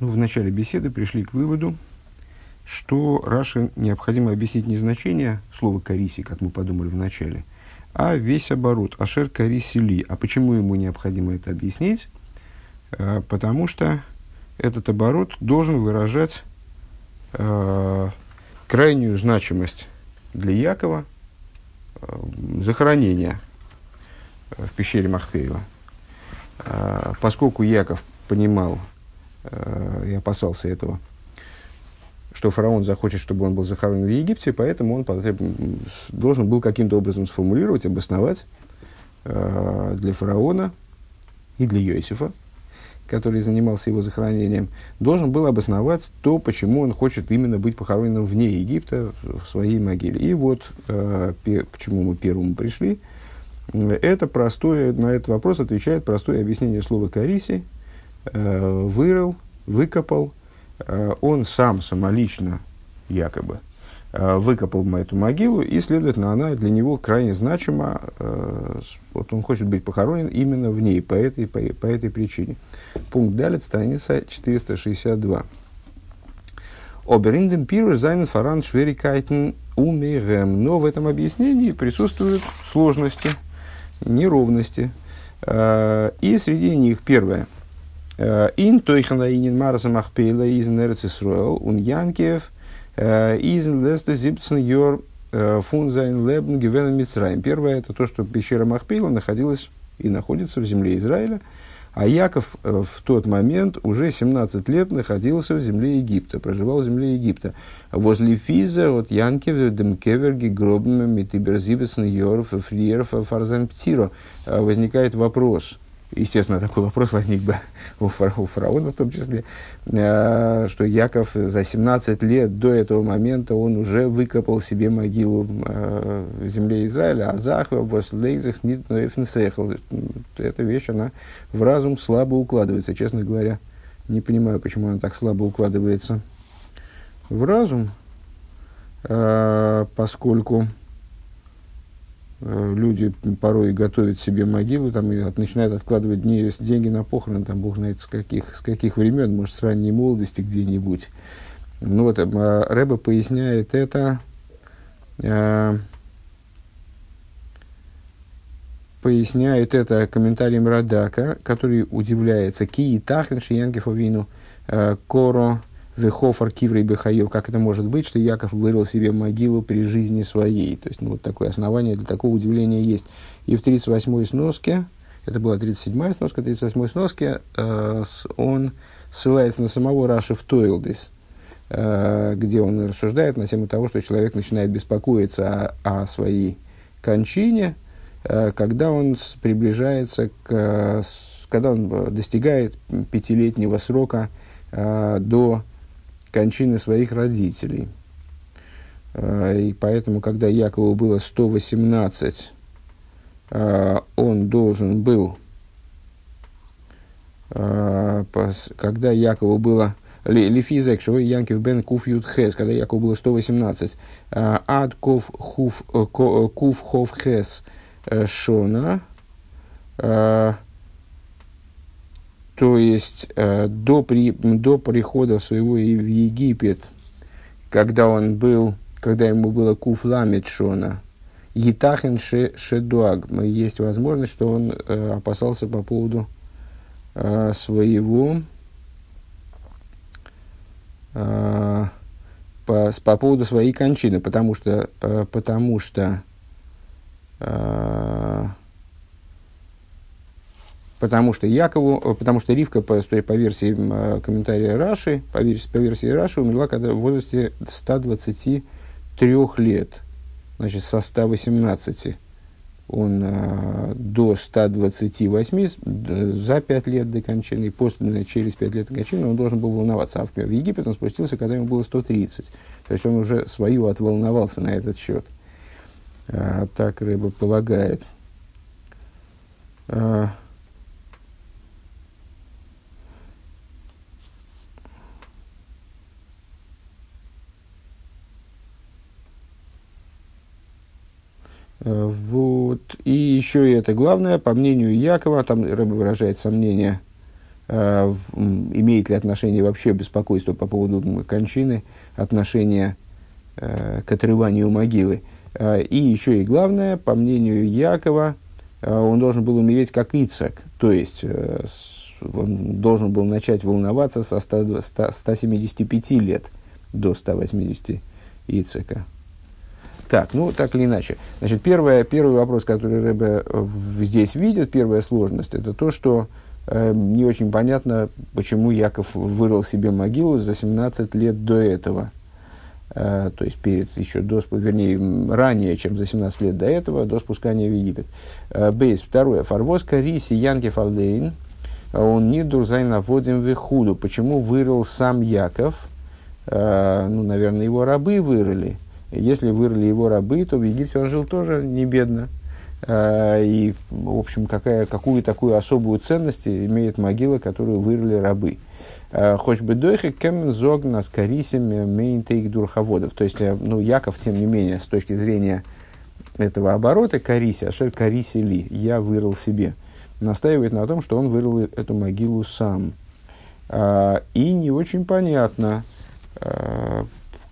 Ну, в начале беседы пришли к выводу, что Раши необходимо объяснить не значение слова «кариси», как мы подумали в начале, а весь оборот «ашер кариси ли». А почему ему необходимо это объяснить? А, потому что этот оборот должен выражать а, крайнюю значимость для Якова а, захоронения в пещере Махпеева. Поскольку Яков понимал и опасался этого – что фараон захочет, чтобы он был захоронен в Египте, поэтому он должен был каким-то образом сформулировать, обосновать э, для фараона и для Йосифа, который занимался его захоронением, должен был обосновать то, почему он хочет именно быть похороненным вне Египта, в своей могиле. И вот э, к чему мы первому пришли. Это простое, на этот вопрос отвечает простое объяснение слова «кариси», э, «вырыл», «выкопал», Э, он сам самолично, якобы, э, выкопал эту могилу, и, следовательно, она для него крайне значима. Э, вот он хочет быть похоронен именно в ней, по этой, по, по этой причине. Пункт далее, страница 462. Обериндем пируш зайнен фаран шверикайтен умерем. Но в этом объяснении присутствуют сложности, неровности. И среди них первое – אין תוכן הענין מערת המכפלה איז אין ארץ ישראל, און יעקב, איז אין די לעצטע זיבצן יאר פון זיין לעבן געווען מצרים. Первое, это то, что пещера Махпейла находилась и находится в земле Израиля, а Яков в тот момент уже 17 лет находился в земле Египта, проживал в земле Египта. Возле Физа от Янкев Демкеверги Гробна Митиберзибесн Йорф Фриерф Фарзен Птиро возникает вопрос – естественно, такой вопрос возник бы у, фара, у фараона в том числе, э, что Яков за 17 лет до этого момента он уже выкопал себе могилу э, в земле Израиля, а Захва вослейзах нит Эта вещь, она в разум слабо укладывается. Честно говоря, не понимаю, почему она так слабо укладывается в разум, э, поскольку люди порой готовят себе могилу там, и от, начинают откладывать дни, деньги на похороны, там, бог знает, с каких, с каких времен, может, с ранней молодости где-нибудь. Ну вот, а Рэба поясняет это, э, поясняет это комментарием Радака, который удивляется, «Ки и тахен шиянкефовину э, коро Вехофар Киврей Бехайов, как это может быть, что Яков вырыл себе могилу при жизни своей. То есть, ну, вот такое основание для такого удивления есть. И в 38-й сноске, это была 37-я сноска, 38-й сноске, э, он ссылается на самого Раши в Тойлдис, э, где он рассуждает на тему того, что человек начинает беспокоиться о, о своей кончине, э, когда он приближается к, когда он достигает пятилетнего срока э, до кончины своих родителей. А, и поэтому, когда Якову было 118, а, он должен был, а, когда Якову было Лифизек, что Янкив бен Куф Ют Хес, когда Якову было 118, Ад Куф Хуф Куф Хов Хес Шона, то есть э, до, при, до прихода своего в Египет, когда он был, когда ему было куфламет шона, Етахен ше, шедуаг, есть возможность, что он э, опасался по поводу э, своего э, по, по поводу своей кончины, потому что, э, потому что э, потому что Якову, э, потому что Ривка, по, по версии э, комментария Раши, по версии, по версии Раши, умерла когда в возрасте 123 лет, значит, со 118 он э, до 128, за 5 лет до кончины, после, через 5 лет до он должен был волноваться. А в, в Египет он спустился, когда ему было 130. То есть он уже свою отволновался на этот счет. А, так Рыба полагает. А, вот. И еще и это главное, по мнению Якова, там Рэба выражает сомнение э, имеет ли отношение вообще беспокойство по поводу кончины, отношение э, к отрыванию могилы. Э, и еще и главное, по мнению Якова, э, он должен был умереть как Ицак, то есть э, он должен был начать волноваться со 100, 100, 175 лет до 180 Ицака. Так, ну так или иначе. Значит, первое, первый вопрос, который Рэбе здесь видит, первая сложность, это то, что э, не очень понятно, почему Яков вырыл себе могилу за 17 лет до этого. Э, то есть перед еще до, вернее, ранее, чем за 17 лет до этого, до спускания в Египет. Э, Бейс. Второе. Фарвоска риси янки фалдейн. Он не дурзай наводим вихуду. Почему вырыл сам Яков? Э, ну, наверное, его рабы вырыли. Если вырыли его рабы, то в Египте он жил тоже не бедно. Э, и, в общем, какая, какую такую особую ценность имеет могила, которую вырыли рабы. Э, Хоть бы дойхе кемен зог на скорисим мейнтейк дурховодов. То есть, ну, Яков, тем не менее, с точки зрения этого оборота, кариси, ашер кариси ли, я вырыл себе, настаивает на том, что он вырыл эту могилу сам. И не очень понятно,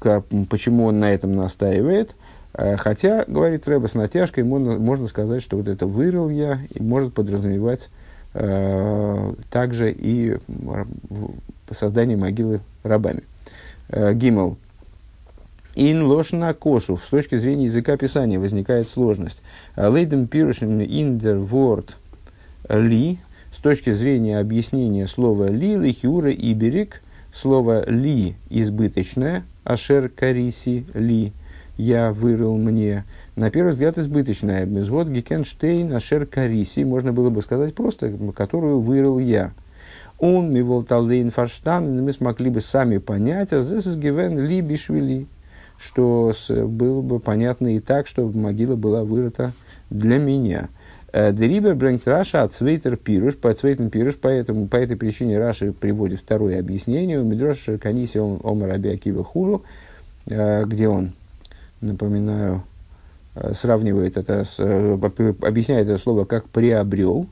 почему он на этом настаивает. Э, хотя, говорит Рэба, с натяжкой можно, можно сказать, что вот это вырыл я, и может подразумевать э, также и создание могилы рабами. Э, Гимл. Ин лошна косу. С точки зрения языка писания возникает сложность. Лейдем пирушим индер ворд ли. С точки зрения объяснения слова ли, лихиура и берег, слово ли избыточное, Ашер Кариси Ли, я вырыл мне. На первый взгляд избыточная. Безвод Гекенштейн Ашер Кариси, можно было бы сказать просто, которую вырыл я. Он ми волталдейн фарштан, мы смогли бы сами понять, а здесь гивен ли бишвили, что было бы понятно и так, что могила была вырыта для меня. Э, Дерибер брэнгт Раша от Цвейтер Пируш, по Цвейтер Пируш, поэтому по этой причине Раши приводит второе объяснение. У Медрош Каниси Омар Абиакива Хуру, э, где он, напоминаю, э, сравнивает это, с, объясняет это слово как приобрел,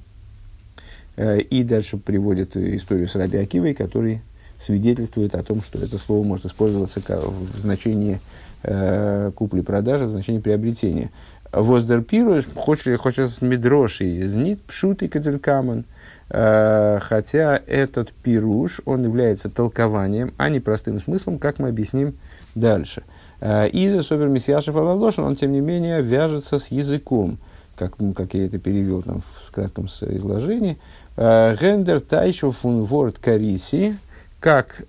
и дальше приводит историю с Раби Акивой, который свидетельствует о том, что это слово может использоваться в значении купли-продажи, в значении приобретения. Воздер пируешь, хочешь, хочешь мидроши, нит пшут и кадилькаман. Э, хотя этот пируш, он является толкованием, а не простым смыслом, как мы объясним дальше. Э, Из супер мессиашев он, тем не менее, вяжется с языком, как, как я это перевел там, в кратком изложении. Э, Гендер тайшо фун ворд кариси, как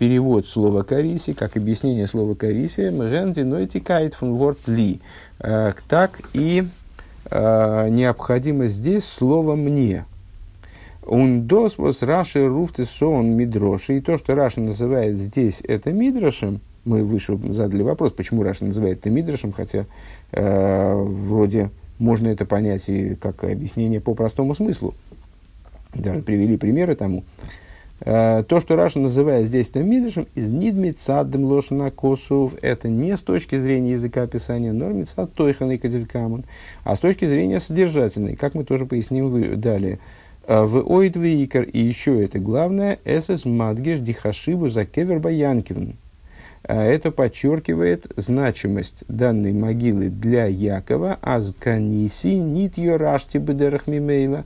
перевод слова кариси, как объяснение слова кариси, мгенди нойтикает фун ворд ли. Э, так и э, необходимо здесь слово «мне». Ундос was Раши руфты сон мидроши. И то, что Раша называет здесь это мидрошем, мы выше задали вопрос, почему Раша называет это мидрошем, хотя э, вроде можно это понять и как объяснение по простому смыслу. Даже привели примеры тому. Э, то, что Раша называет здесь Тамидышем, из Нидмицаддем Лошана Косов, это не с точки зрения языка описания, но Мицад Тойхан и Кадилькамон, а с точки зрения содержательной, как мы тоже поясним далее. Э, в Икар, и еще это главное, Эсэс Мадгеш Дихашибу за Кевер Баянкивн. Э, это подчеркивает значимость данной могилы для Якова, Азканиси Нит Йорашти Бедерах Мимейла.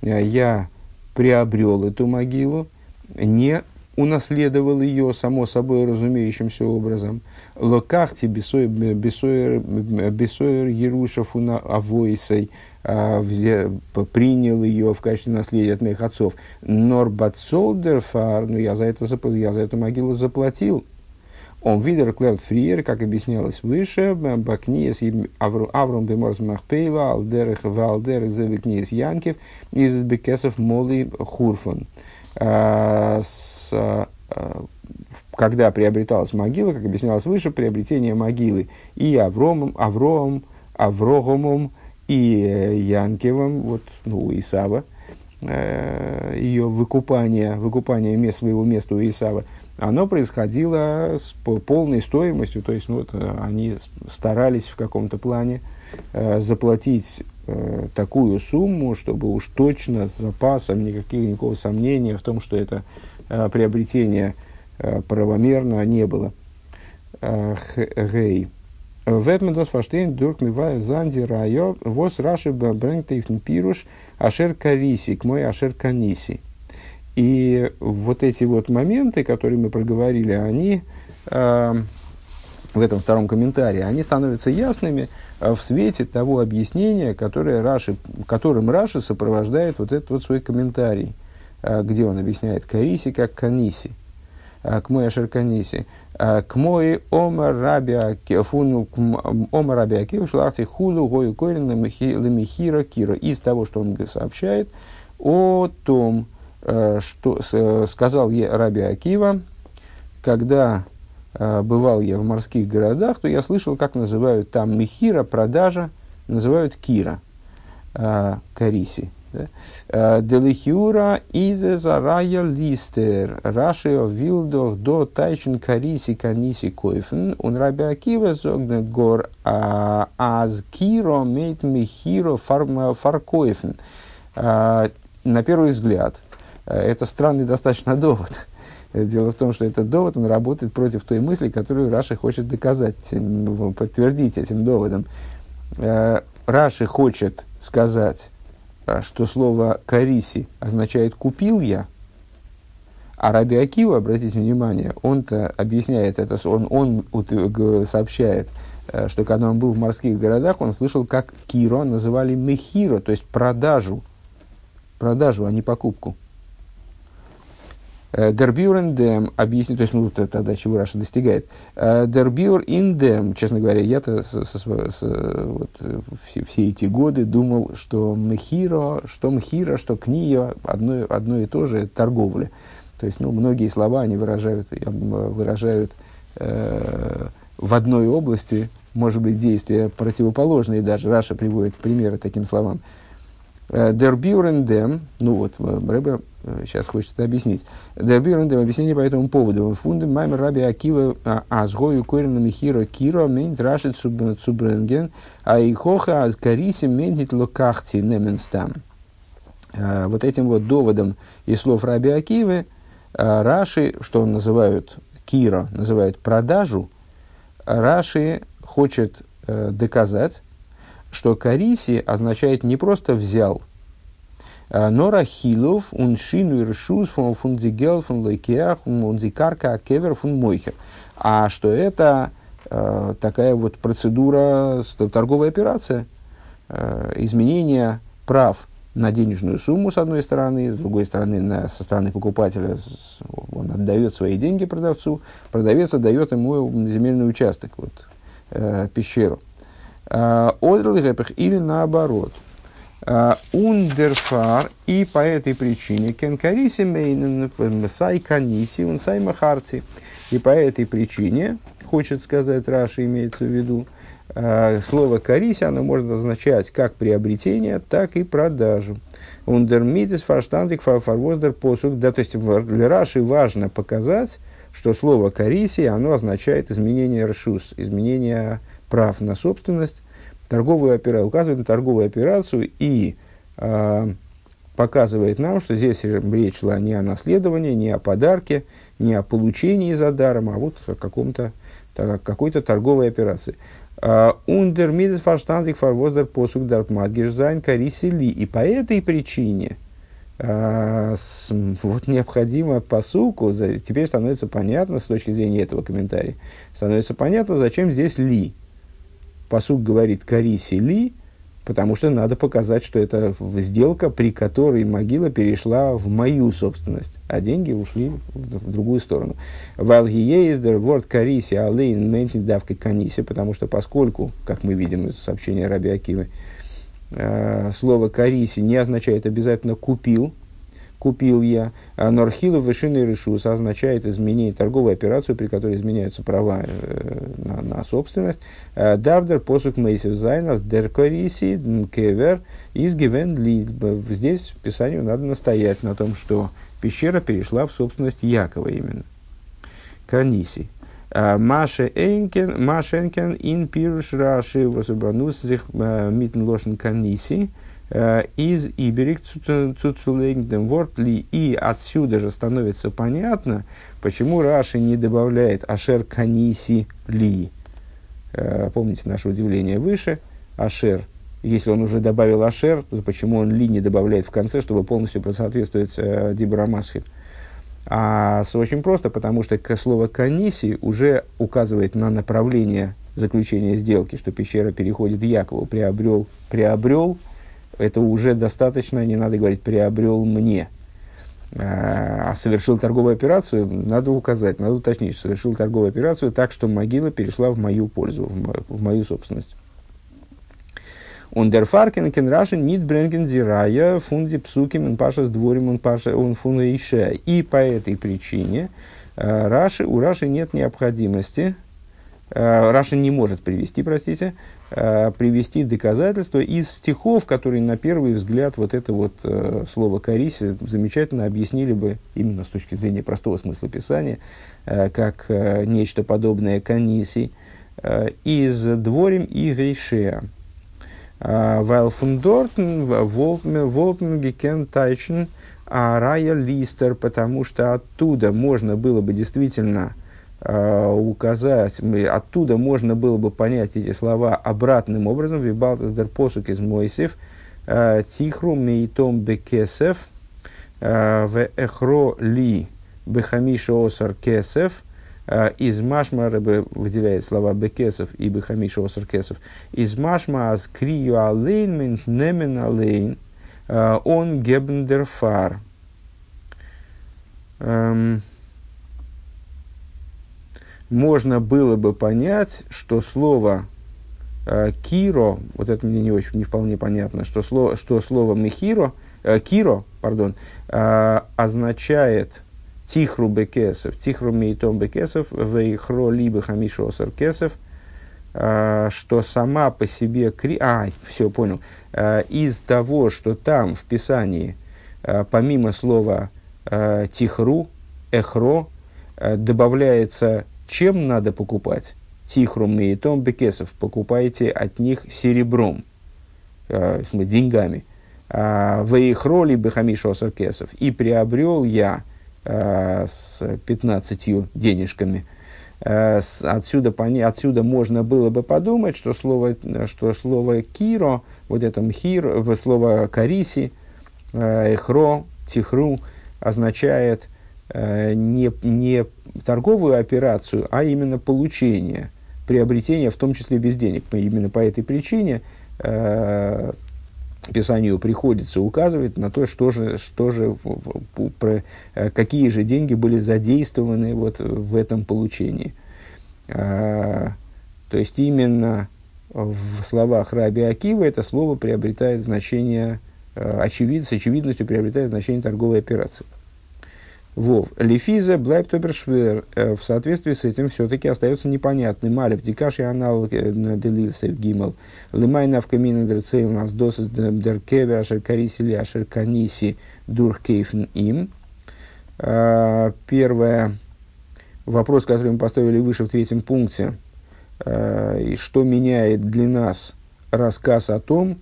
Я приобрел эту могилу, не унаследовал ее само собой разумеющимся образом. Локахти бесоер Ерушев авойсой а, принял ее в качестве наследия от моих отцов. Норбатсолдерфар, ну я за это, я за эту могилу заплатил. Он видер клерт фриер, как объяснялось выше, бакниес Авром беморс махпейла, алдерах валдерах завикниес Янкев, из бекесов моли хурфон. А, с, а, когда приобреталась могила, как объяснялось выше, приобретение могилы и Авромом, Авромом, Аврогомом и э, Янкевым, вот, ну, Исава, э, ее выкупание, выкупание мест, своего места у Исава, оно происходило с полной стоимостью, то есть ну, вот, они старались в каком-то плане э, заплатить э, такую сумму, чтобы уж точно с запасом никаких, никакого сомнения в том, что это э, приобретение э, правомерно не было. Гей. Ветмендос фаштейн дурк мивая занди райо вос раши брэнгтейфн пируш ашер кариси, к мой ашер каниси. И вот эти вот моменты, которые мы проговорили, они э, в этом втором комментарии, они становятся ясными в свете того объяснения, которое Раши, которым Раши сопровождает вот этот вот свой комментарий, э, где он объясняет Кариси как Каниси, э, к мой Ашер Каниси. К мой Омар Раби Акифу шлахти хулу гою койлен лемихира кира. Из того, что он сообщает о том, э, что сказал Раби Акива, когда э, бывал я в морских городах, то я слышал, как называют там михира, продажа, называют кира, э, кариси. Э, Делихиура изе зарая листер, рашио вилдох до тайчен кариси каниси койфен, он раби Акива зогне гор а, аз киро мейт михиро фаркойфен. Э, на первый взгляд, э, это странный достаточно довод. Дело в том, что этот довод, он работает против той мысли, которую Раши хочет доказать, подтвердить этим доводом. Раши хочет сказать, что слово «кариси» означает «купил я», а Раби Акива, обратите внимание, он-то объясняет это, он, он сообщает, э, что когда он был в морских городах, он слышал, как Киро называли Мехиро, то есть продажу, продажу, а не покупку. דער ביאור אין דעם объяснит, то есть, ну, тогда чего Раши достигает. דער ביאור אין דעם, честно говоря, я-то с, с, с, вот, все, все эти годы думал, что מכירה, что מכירה, что קניה, одно, одно и то же, торговля. То есть, ну, многие слова, они выражают, выражают э, в одной области, может быть, действия противоположные даже. Раши приводит примеры таким словам. Дербюрендем, ну вот, Рэбе сейчас хочет это объяснить. Дербюрендем, объяснение по этому поводу. Фундем маймер раби Акива азгою корена михира кира мейнт рашит цубренген, а ихоха азкариси мейнт локахти неменстам. Вот этим вот доводом из слов раби Акивы, Раши, что называют кира, называют продажу, Раши хочет доказать, что кариси означает не просто взял, а, но рахилов, он шину и решус, фун фундигел, фун лейкеах, фун дикарка, кевер, фун мойхер. А что это э, такая вот процедура, торговая операция, э, изменение прав на денежную сумму, с одной стороны, с другой стороны, на, со стороны покупателя он отдает свои деньги продавцу, продавец отдает ему земельный участок, вот, э, пещеру. Одрл или наоборот. Ундерфар и по этой причине кенкариси мейнен сай каниси он сай махарци. И по этой причине, хочет сказать Раша, имеется в виду, слово кариси, оно может означать как приобретение, так и продажу. Ундермидис фарштандик фарвоздер посук. Да, то есть для Раши важно показать, что слово כריתי, оно означает изменение רשות, изменение прав на собственность, торговую операцию, указывает на торговую операцию и э, показывает нам, что здесь речь шла не о наследовании, не о подарке, не о получении задаром, а вот о каком-то, какой-то торговой операции. Ундер мидес фарштандик фарвоздер посук дартматгешзайн карисели. И по этой причине а, вот необходимо по суку, теперь становится понятно с точки зрения этого комментария, становится понятно, зачем здесь ли. Посуд говорит «кариси ли», потому что надо показать, что это сделка, при которой могила перешла в мою собственность, а деньги ушли в, другую сторону. Валгиеиздер ворд кариси алейн ментин давкой каниси, потому что поскольку, как мы видим из сообщения Раби Акивы, э, слово кариси не означает обязательно купил, купил я. А Норхилу вышины решус означает изменение торговую операцию, при которой изменяются права э, на, на собственность. А Давдер посук мейсев зайнас деркориси кевер из гивен. Здесь Писанию надо настоять на том, что пещера перешла в собственность Якова именно. Каниси. Маше Энкен, Машенкен, ин пируш раши, возубанус зих митн лошен каниси, из Иберик цуцулегдем ворт ли, и отсюда же становится понятно, почему Раши не добавляет Ашер каниси ли. Помните наше удивление выше, Ашер, если он уже добавил Ашер, то почему он ли не добавляет в конце, чтобы полностью соответствовать э, Дибрамасхи? А очень просто, потому что слово «каниси» уже указывает на направление заключения сделки, что пещера переходит Якову, приобрел, приобрел, это уже достаточно, не надо говорить «приобрел мне». А, а совершил торговую операцию, надо указать, надо уточнить, совершил торговую операцию так, что могила перешла в мою пользу, в мою, собственность. Ундерфаркен кенрашен нит бренген дирая фунди псуким он паша с дворем он паша он фунейше. И по этой причине э, Раши, у Раши нет необходимости, э, Раши не может привести, простите, привести доказательства из стихов, которые на первый взгляд вот это вот слово «кариси» замечательно объяснили бы именно с точки зрения простого смысла писания, как нечто подобное «каниси» из «дворим» и von dort wollten gekannt Тайчен а Рая Листер, потому что оттуда можно было бы действительно э, указать, оттуда можно было бы понять эти слова обратным образом. Вибалтас дер посук из Мойсев, тихру мейтом бекесев, в эхро ли бехамиша осар кесев – Э, из машма, рыба выделяет слова бекесов и бехамиша осаркесов. Из машма аз крию алейн немен алейн э, он гебндерфар. Эм, можно было бы понять, что слово э, киро, вот это мне не очень не вполне понятно, что слово, что слово мехиро, э, киро, пардон, э, означает Тихру бекесов, тихру мейтом бекесов, вейхро либо хамишу осар кесов, а, что сама по себе... Кри... А, все, понял. А, из того, что там в Писании, а, помимо слова тихру, эхро, добавляется, чем надо покупать. Тихру мейтом бекесов. Покупайте от них серебром, деньгами. Вейхро либо хамишу осар кесов. И приобрел я Э, с 15 денежками. Э, отсюда, пони, отсюда можно было бы подумать, что слово, что слово «киро», вот это «мхир», слово «кариси», э, «эхро», «тихру» означает не, не торговую операцию, а именно получение, приобретение, в том числе без денег. Именно по этой причине Писанию приходится указывать на то, что же, что же, э, какие же деньги были задействованы вот в этом получении. То есть именно в словах Раби Акива это слово приобретает значение, э, очевид, с очевидностью приобретает значение торговой операции. Вов. Лифиза блайб. Э, в соответствии с этим все-таки остается непонятным. Малев дикаш и анал делился в гимал. Лимайна в камин дерцейл нас досыс деркеве ашер кариси или ашер каниси дурхкейфн им. Э, первое. Вопрос, который мы поставили выше в третьем пункте. Э, что меняет для нас рассказ о том,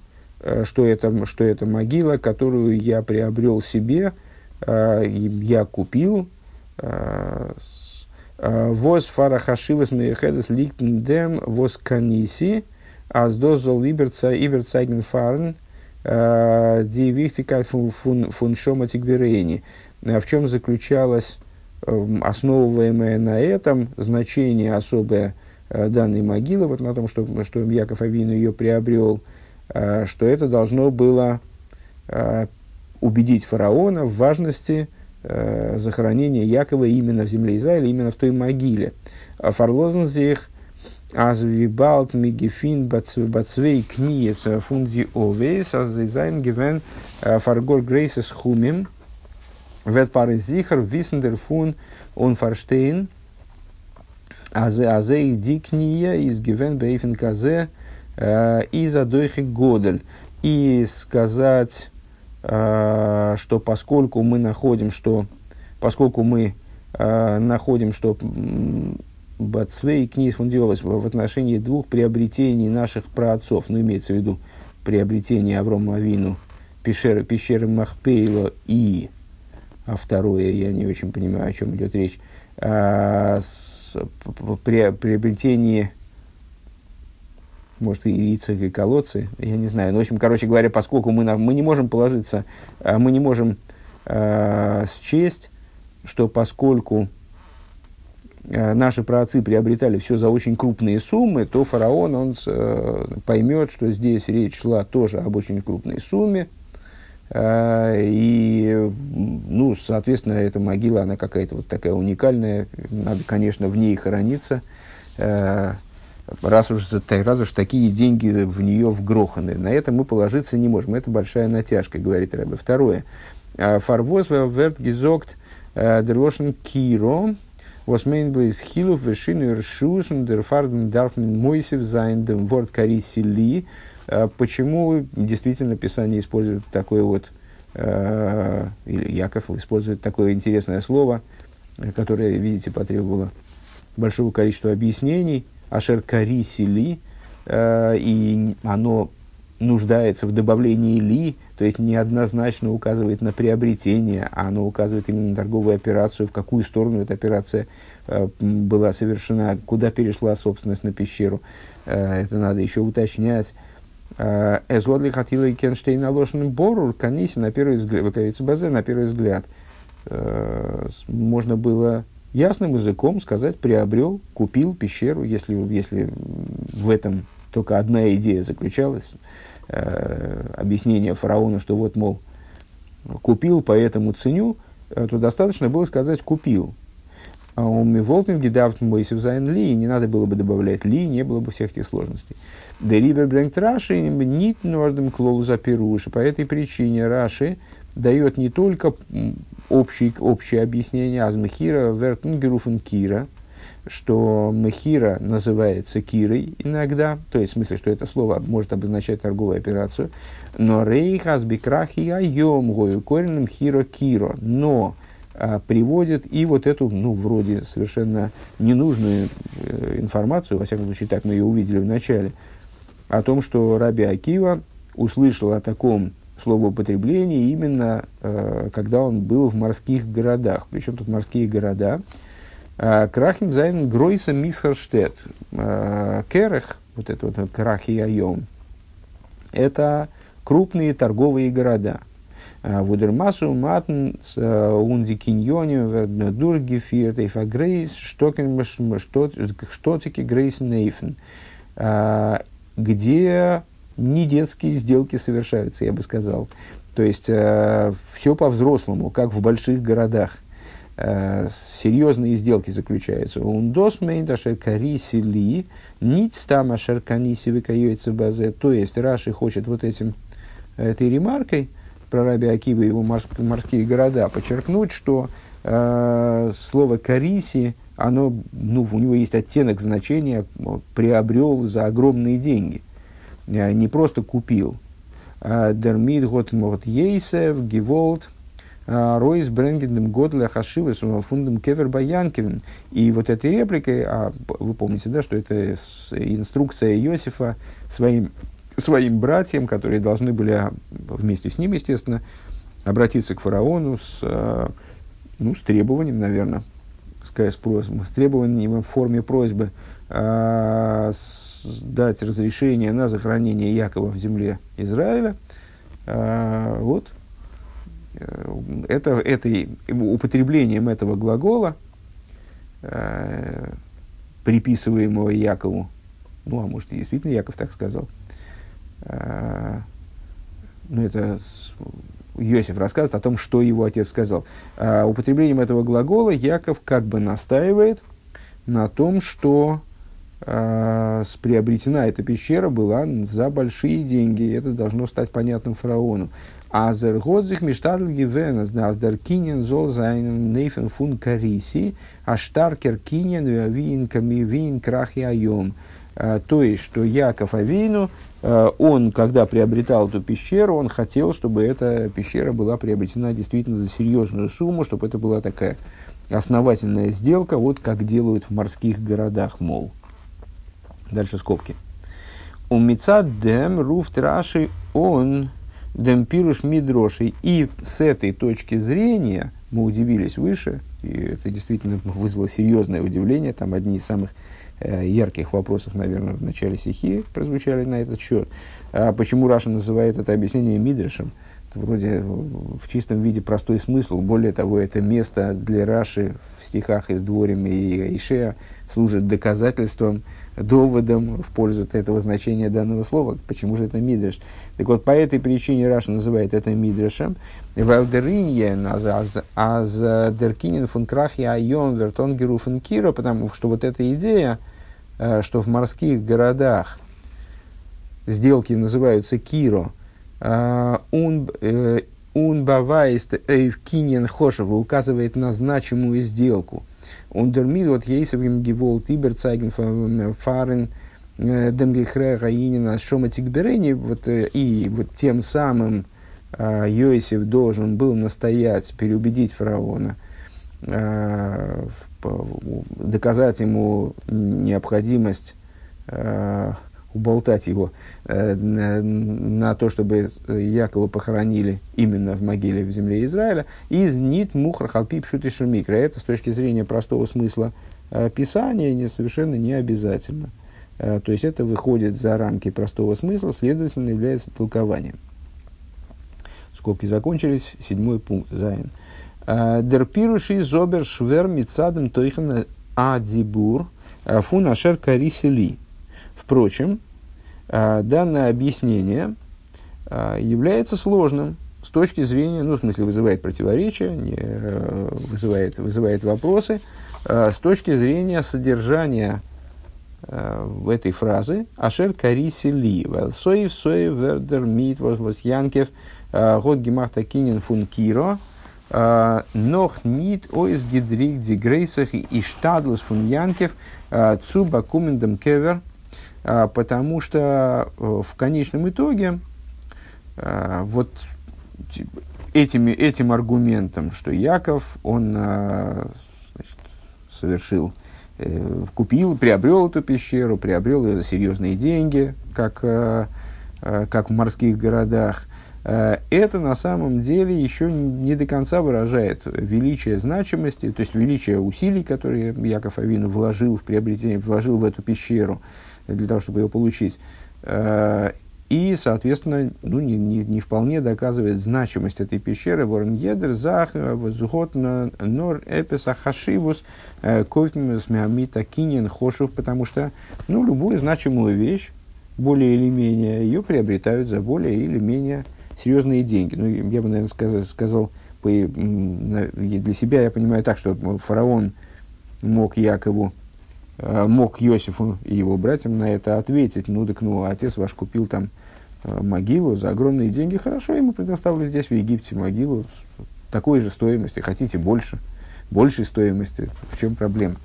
что это, что это могила, которую я приобрел себе – Э, я купил э, э, воз фарахашивас мейхедес ликтендем воз каниси аз дозол иберца иберцайген фарн ди вихтикайт фун шома тигверейни. В чем заключалось основываемое на этом значение особое данной могилы, вот на том, что, что Яков Авину ее приобрел, что это должно было убедить фараона в важности э, захоронения Якова именно в земле Израиля, именно в той могиле. А Фарлозен зих азвибалт мигефин бацвей книес фунди овейс азайзайн гивен э, фаргор грейсес хумим вет пары зихар висендер фун он фарштейн азе азе ди кния из гивен бейфен казе э, из адойхи годель. И сказать Э, что поскольку мы находим, что поскольку мы э, находим, что Бацвей Книс Фундиовас в отношении двух приобретений наших праотцов, ну, имеется в виду приобретение Аврома Авину пещеры, пещеры Махпейла и, а второе, я не очень понимаю, о чем идет речь, а, с, при, приобретение может, и яйца, и колодцы, я не знаю. Но, ну, в общем, короче говоря, поскольку мы, мы не можем положиться, а, мы не можем э, счесть, что поскольку э, наши праотцы приобретали все за очень крупные суммы, то фараон он э, поймет, что здесь речь шла тоже об очень крупной сумме. Э, и, ну, соответственно, эта могила, она какая-то вот такая уникальная. Надо, конечно, в ней хорониться. Э, раз уж, раз уж такие деньги в нее вгроханы. На это мы положиться не можем. Это большая натяжка, говорит Рэбе. Второе. פארוואס ווערט געזאגט דער לשון כירה בלויז חילוף ושינוי רשות און דערפאר דארף מען מוסיף זיין דעם ווארט כריתי לי. Почему действительно Писание использует такое вот, или Яков использует такое интересное слово, которое, видите, потребовало большого количества объяснений – Ашер Кариси Ли, э, и оно нуждается в добавлении ли, то есть неоднозначно указывает на приобретение, а оно указывает именно на торговую операцию, в какую сторону эта операция э, была совершена, куда перешла собственность на пещеру. Э, это надо еще уточнять. Эзодли хатила и Кенштейн наложенным борур, каниси на первый взгляд, на первый взгляд. Можно было ясным языком сказать, приобрел, купил пещеру, если, если в этом только одна идея заключалась, э, объяснение фараону, что вот, мол, купил, поэтому ценю, э, то достаточно было сказать купил. А у Миволтинги давт Мойсев Зайн Ли, не надо было бы добавлять Ли, не было бы всех этих сложностей. Делибер Брэнкт Раши, нит Нордем Клоуза Перуши. По этой причине Раши дает не только общий, общее объяснение Азмахира Вертунгеруфен Кира, что Мехира называется Кирой иногда, то есть в смысле, что это слово может обозначать торговую операцию, но Рейхас Бикрахи Айом Гою коренным Хиро Киро, но а, приводит и вот эту, ну, вроде совершенно ненужную э, информацию, во всяком случае, так мы ее увидели в начале, о том, что Раби Акива услышал о таком словоупотребление именно э, когда он был в морских городах. Причем тут морские города. Э, Крахим зайн Гройса Мисхерштет. Э, Керех, вот это вот Крахи Айом, это крупные торговые города. Э, Вудермасу, Матн, Унди Киньоне, Дурги, Фиртейфа Грейс, Штотики Грейс Нейфен. Где не детские сделки совершаются, я бы сказал. То есть э, все по-взрослому, как в больших городах. Э, серьезные сделки заключаются. Ундос мейндашер кариси ли, ниц там ашер каниси выкаюется базе. То есть Раши хочет вот этим, этой ремаркой про Раби Акива и его морские, города подчеркнуть, что э, слово кариси, оно, ну, у него есть оттенок значения, приобрел за огромные деньги – не просто купил. А Дермид год мот ейсев, гиволт, а Ройс Бренгендем Годля Хашивас фундам Кевер Баянкивен. И вот этой репликой, а вы помните, да, что это инструкция Иосифа своим, своим братьям, которые должны были а, вместе с ним, естественно, обратиться к фараону с, ну, с требованием, наверное, с, с, с требованием в форме просьбы, с дать разрешение на захоронение Якова в земле Израиля, а, вот, э, это, это, употреблением этого глагола, а, приписываемого Якову, ну, а может, и действительно Яков так сказал, а, ну, это Иосиф рассказывает о том, что его отец сказал. А, употреблением этого глагола Яков как бы настаивает на том, что э, приобретена эта пещера была за большие деньги. И это должно стать понятным фараону. Азер годзих миштадл кинен зол зайнен нейфен фун кариси, а штаркер кинен вин ками вин крахи айом. Э, то есть, что Яков Авину, э, он, когда приобретал эту пещеру, он хотел, чтобы эта пещера была приобретена действительно за серьезную сумму, чтобы это была такая основательная сделка, вот как делают в морских городах, мол. Дальше скобки. У мица дем руфт раши он дем пируш мидроши. И с этой точки зрения, мы удивились выше, и это действительно вызвало серьезное удивление, там одни из самых э, ярких вопросов, наверное, в начале стихи прозвучали на этот счет. А почему Раша называет это объяснение мидрошем? вроде в чистом виде простой смысл. Более того, это место для Раши в стихах из Дворим и Ишея служит доказательством, доводом в пользу этого значения данного слова. Почему же это мидреш? Так вот, по этой причине Раша называет это мидрешем. Валдериньен аз деркинин фун крахи айон вертон геруфен киро, потому что вот эта идея, э, что в морских городах сделки называются киро – он э, бавайст эйвкинен хошева указывает на значимую сделку. Вот ейсовым гивол тибер цайген фарен э, демгехре гаинина шома тигберени вот э, и вот тем самым Йосиф должен был настоять, переубедить фараона, доказать ему необходимость уболтать его э, на, то, чтобы Якова похоронили именно в могиле в земле Израиля, из нит мухр халпип шутишер микро. Это с точки зрения простого смысла э, Писания не, совершенно не обязательно. Э, то есть это выходит за рамки простого смысла, следовательно, является толкованием. Скобки закончились. Седьмой пункт. Зайн. Э, Дерпируши зобер швер мицадом тойхана адзибур э, фунашер карисели. Впрочем, а, данное объяснение а, является сложным с точки зрения, ну, в смысле, вызывает противоречия, не, э, вызывает, вызывает вопросы, а, с точки зрения содержания в этой фразы «Ашер кариси ли, соев соев вердер мит янкев год гемахта кинен фун киро, нох нит ойс гидрик дигрейсах и штадлус фун янкев цуба кумендем кевер» потому что э, в конечном итоге а, вот этими, этим аргументом, что Яков, он а, значит, совершил, э, купил, приобрел эту пещеру, приобрел ее за серьезные деньги, как, как в морских городах, это на самом деле еще не до конца выражает величие значимости, то есть величие усилий, которые Яков Авину вложил в приобретение, вложил в эту пещеру – для того, чтобы ее получить. Э, и, соответственно, ну, не, не, не вполне доказывает значимость этой пещеры. Ворон едер зах зухот нор эписа хашивус э, ковтмис миамита кинен хошев, потому что ну, любую значимую вещь, более или менее, ее приобретают за более или менее серьезные деньги. Ну, я бы, наверное, сказал, сказал для себя я понимаю так, что фараон мог Якову мог Иосифу и его братьям на это ответить, ну так ну, отец ваш купил там э, могилу за огромные деньги, хорошо, ему предоставили здесь в Египте могилу такой же стоимости, хотите больше, большей стоимости, в чем проблема?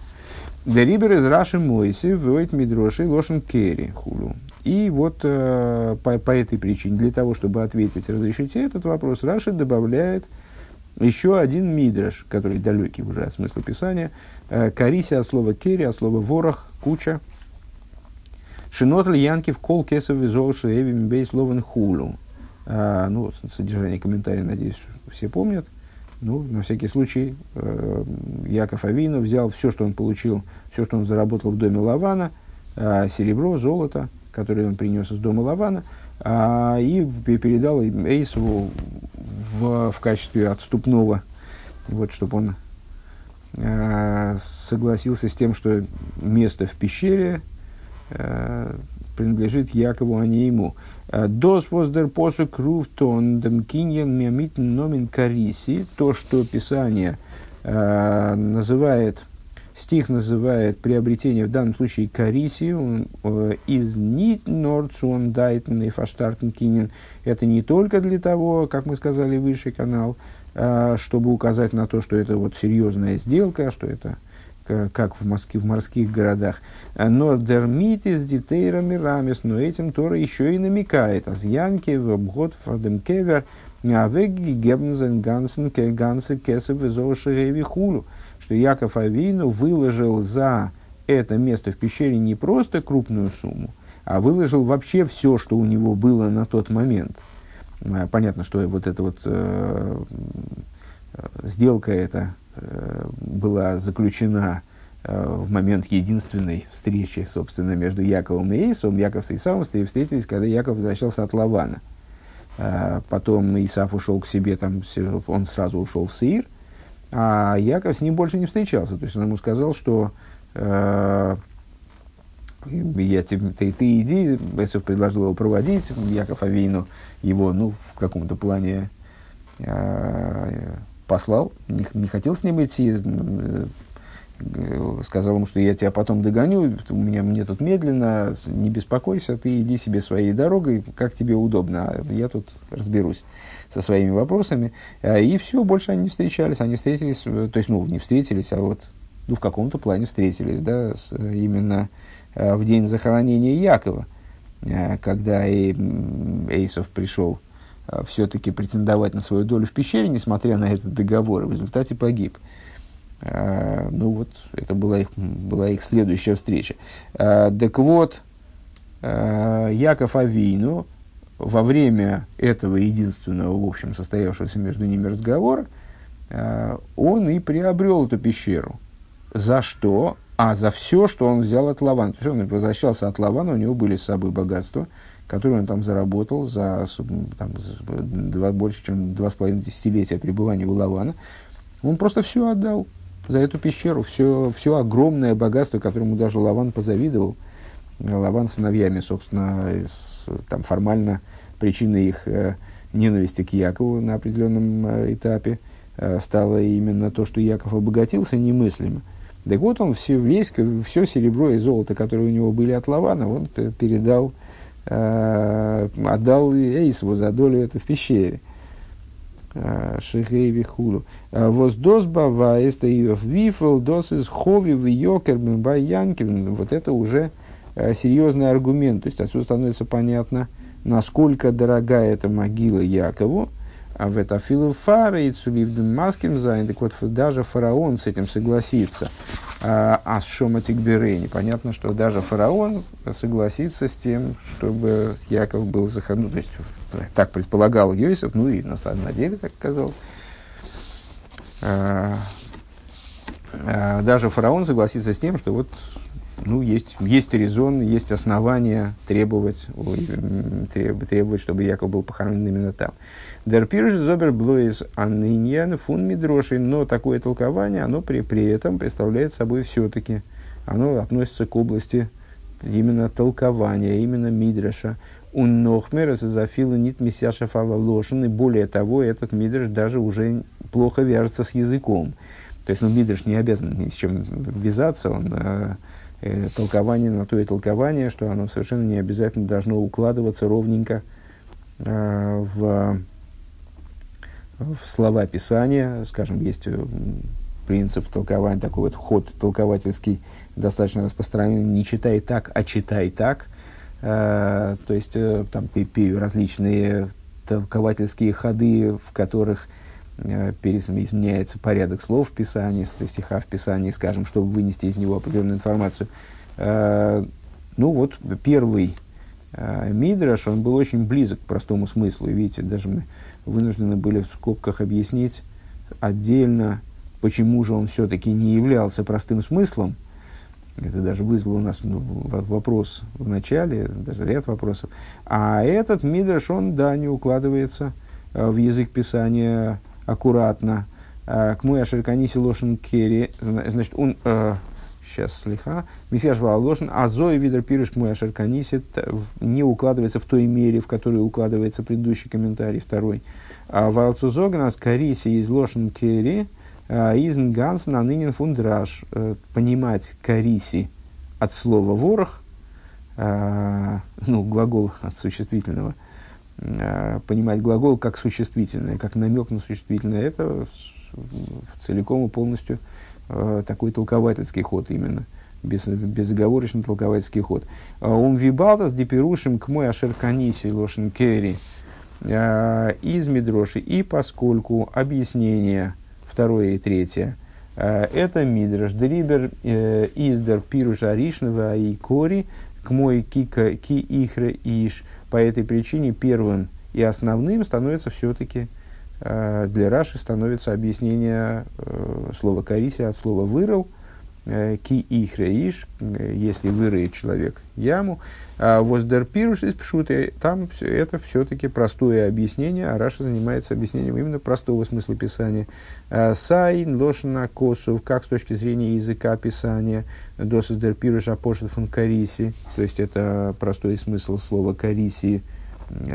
Дерибер из Раши Мойси вводит Мидроши Лошен Керри хулу. И вот э, по, по этой причине, для того, чтобы ответить, разрешите этот вопрос, Раши добавляет еще один мидраш, который далекий уже от смысла писания, э, кариси от слова кери, от слова ворох, куча. Шинот янки в кол кесов визовши эви мбей словен хулу. А, ну, содержание комментария, надеюсь, все помнят. Ну, на всякий случай, э, Яков Авину взял все, что он получил, все, что он заработал в доме Лавана, э, серебро, золото, которое он принес из дома Лавана, э, и передал Эйсову в, в качестве отступного, вот, чтобы он э, согласился с тем, что место в пещере э, принадлежит Якову, а не ему. Э, Дос воздер посу круфтон демкиньен миамитн номин кариси, то, что Писание э, называет Стих называет приобретение в данном случае кариси, э, из нит норцун дайтен и фаштартен кинен. Это не только для того, как мы сказали выше канал, э, чтобы указать на то, что это вот серьезная сделка, что это как в, Москве, в морских городах. Но дермитис дитейрами рамис, но этим Тора еще и намекает. Аз янки в обход фадем кевер, а веги гебнзен гансен гансы кесов из хулу что Яков Авину выложил за это место в пещере не просто крупную сумму, а выложил вообще все, что у него было на тот момент. А, понятно, что вот эта вот э, сделка эта э, была заключена э, в момент единственной встречи, собственно, между Яковом и Исавом. Яков с Исавом встретились, когда Яков возвращался от Лавана. Э, потом Исав ушел к себе, там, он сразу ушел в Сир, а Яков с ним больше не встречался. То есть он ему сказал, что э, я тебе, ты, ты иди, Эсов предложил его проводить, Яков Авейну его, ну, в каком-то плане э, послал, не, не хотел с ним идти, э, сказал ему, что я тебя потом догоню, у меня мне тут медленно, не беспокойся, ты иди себе своей дорогой, как тебе удобно, а я тут разберусь со своими вопросами. А, и все, больше они не встречались, они встретились, то есть, ну, не встретились, а вот ну, в каком-то плане встретились, да, с, именно а, в день захоронения Якова, когда Эйсов пришел все-таки претендовать на свою долю в пещере, несмотря на этот договор, в результате погиб. Ну вот, это была их, была их следующая встреча. Так вот, Яков Авину во время этого единственного, в общем, состоявшегося между ними разговора, он и приобрел эту пещеру. За что? А за все, что он взял от Лавана. То есть он возвращался от Лавана, у него были с собой богатства, которые он там заработал за там, два, больше, чем два с половиной десятилетия пребывания у Лавана. Он просто все отдал за эту пещеру, все, все огромное богатство, которому даже Лаван позавидовал. Лаван сыновьями, собственно, там формально причиной их э, ненависти к Якову на определенном э, этапе э, стало именно то, что Яков обогатился немыслимо. Так вот он все, весь, все серебро и золото, которые у него были от Лавана, он передал, э, отдал Эйсову за долю это в пещере. Шихей вихулу. Воздос бава эстаиев вифл, дос из хови в йокер. Вот это уже э, серьезный аргумент. То есть отсюда становится понятно, насколько дорога эта могила Якову. А в это филу фары и цуливден маским зайн. Так вот, даже фараон с этим согласится. А, а с шоматик берейни. Понятно, что даже фараон согласится с тем, чтобы Яков был захоронен. Ну, то есть, так предполагал Йосиф, ну и на самом деле так оказалось. А, а, даже фараон согласится с тем, что вот ну, есть, есть резон, есть основания требовать, требовать, чтобы Яков был похоронен именно там. Дер пирш зобер блоис анниньян фун мидроши, но такое толкование, оно при, при этом представляет собой все-таки, оно относится к области именно толкования, именно мидраша. Он нохмер зафилу нит месяша фала лошен, и более того, этот мидрш даже уже плохо вяжется с языком. То есть, ну, мидрш не обязан ни с чем вязаться, он э, э, толкование на то и толкование, что оно совершенно не обязательно должно укладываться ровненько э, в, в слова Писания. Скажем, есть э, принцип толкования, такой вот ход толковательский, достаточно распространен. Не читай так, а читай так – Э, то есть э, там различные толковательские ходы, в которых э, изменяется порядок слов в Писании, стиха в Писании, скажем, чтобы вынести из него определенную информацию. Ну вот, первый Мидраш, он был очень близок к простому смыслу. Видите, даже мы вынуждены были в скобках объяснить отдельно, почему же он все-таки не являлся простым смыслом, это даже вызвало у нас ну, вопрос в начале, даже ряд вопросов. А этот Мидраш, он, да, не укладывается э, в язык писания аккуратно. Э, к мой ашерканиси лошен керри, значит, он, э, сейчас слегка, месьяш лошен, а зои видер пирыш к мой ашерканиси не укладывается в той мере, в которой укладывается предыдущий комментарий, второй. А валцузогнас кариси из лошен керри, а, Изн Ганс на нынен фундраж. Э, понимать кариси от слова ворох, а, ну, глагол от существительного, понимать глагол как существительное, как намек на существительное, это целиком и полностью такой толковательский ход именно, без, безоговорочный толковательский ход. Он вибалтас диперушим к мой ашерканиси лошен керри из Мидроши, и поскольку объяснение второе и третье, Это Мидраш Дрибер Издер Пируш Аришнова и Кори к мой кика ки ихре иш. По этой причине первым и основным становится все-таки для Раши становится объяснение слова «кариси» от слова «вырыл», ки ихре иш, если вырыет человек яму, а воздер пируш из пшуты, там это все-таки простое объяснение, а Раша занимается объяснением именно простого смысла писания. Сайн, лошана, косов, как с точки зрения языка писания, досыздер пируш апошет фун кариси, то есть это простой смысл слова кариси,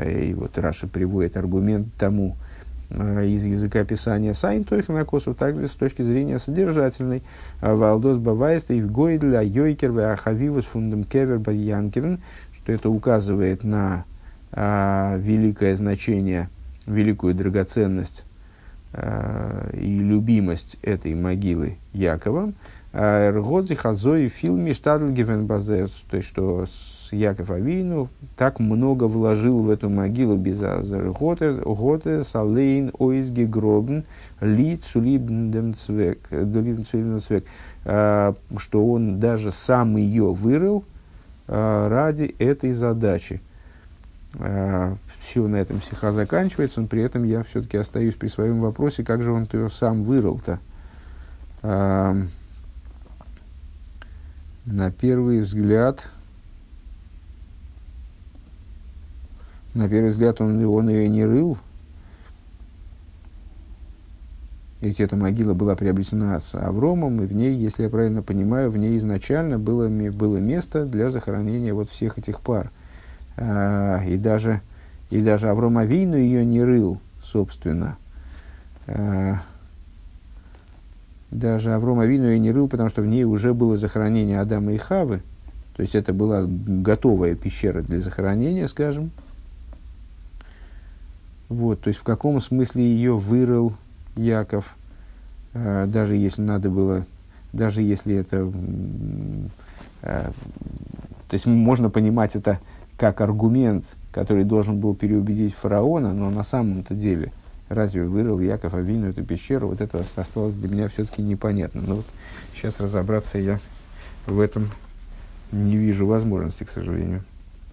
и вот Раша приводит аргумент тому, Э, из языка писания сайн на косу также с точки зрения содержательной. Э, Валдос бавайст и гойдля йойкер ахавивус фундам кевер бадьянкерн, что это указывает на а, великое значение, великую драгоценность а, и любимость этой могилы Якова. Ргодзи хазой фильме штадлгивен базер, то есть что Яков Авину так много вложил в эту могилу без. Готе салейн ойзги гробн ли цулибндем цвек, а, что он даже сам ее вырыл а, ради этой задачи. А, Все, на этом стиха заканчивается, но при этом я все-таки остаюсь при своем вопросе, как же он ее сам вырыл-то. На первый взгляд, на первый взгляд он, он ее не рыл, ведь эта могила была приобретена с Авромом, и в ней, если я правильно понимаю, в ней изначально было, было место для захоронения вот всех этих пар. А, и, даже, и даже Авром ее не рыл, собственно. А, даже Авром Авину ее не рыл, потому что в ней уже было захоронение Адама и Хавы, то есть это была готовая пещера для захоронения, скажем, вот, то есть в каком смысле ее вырыл Яков, э, даже если надо было, даже если это, э, то есть можно понимать это как аргумент, который должен был переубедить фараона, но на самом-то деле разве вырыл Яков Авину эту пещеру, вот это осталось для меня все-таки непонятно. Но вот сейчас разобраться я в этом не вижу возможности, к сожалению.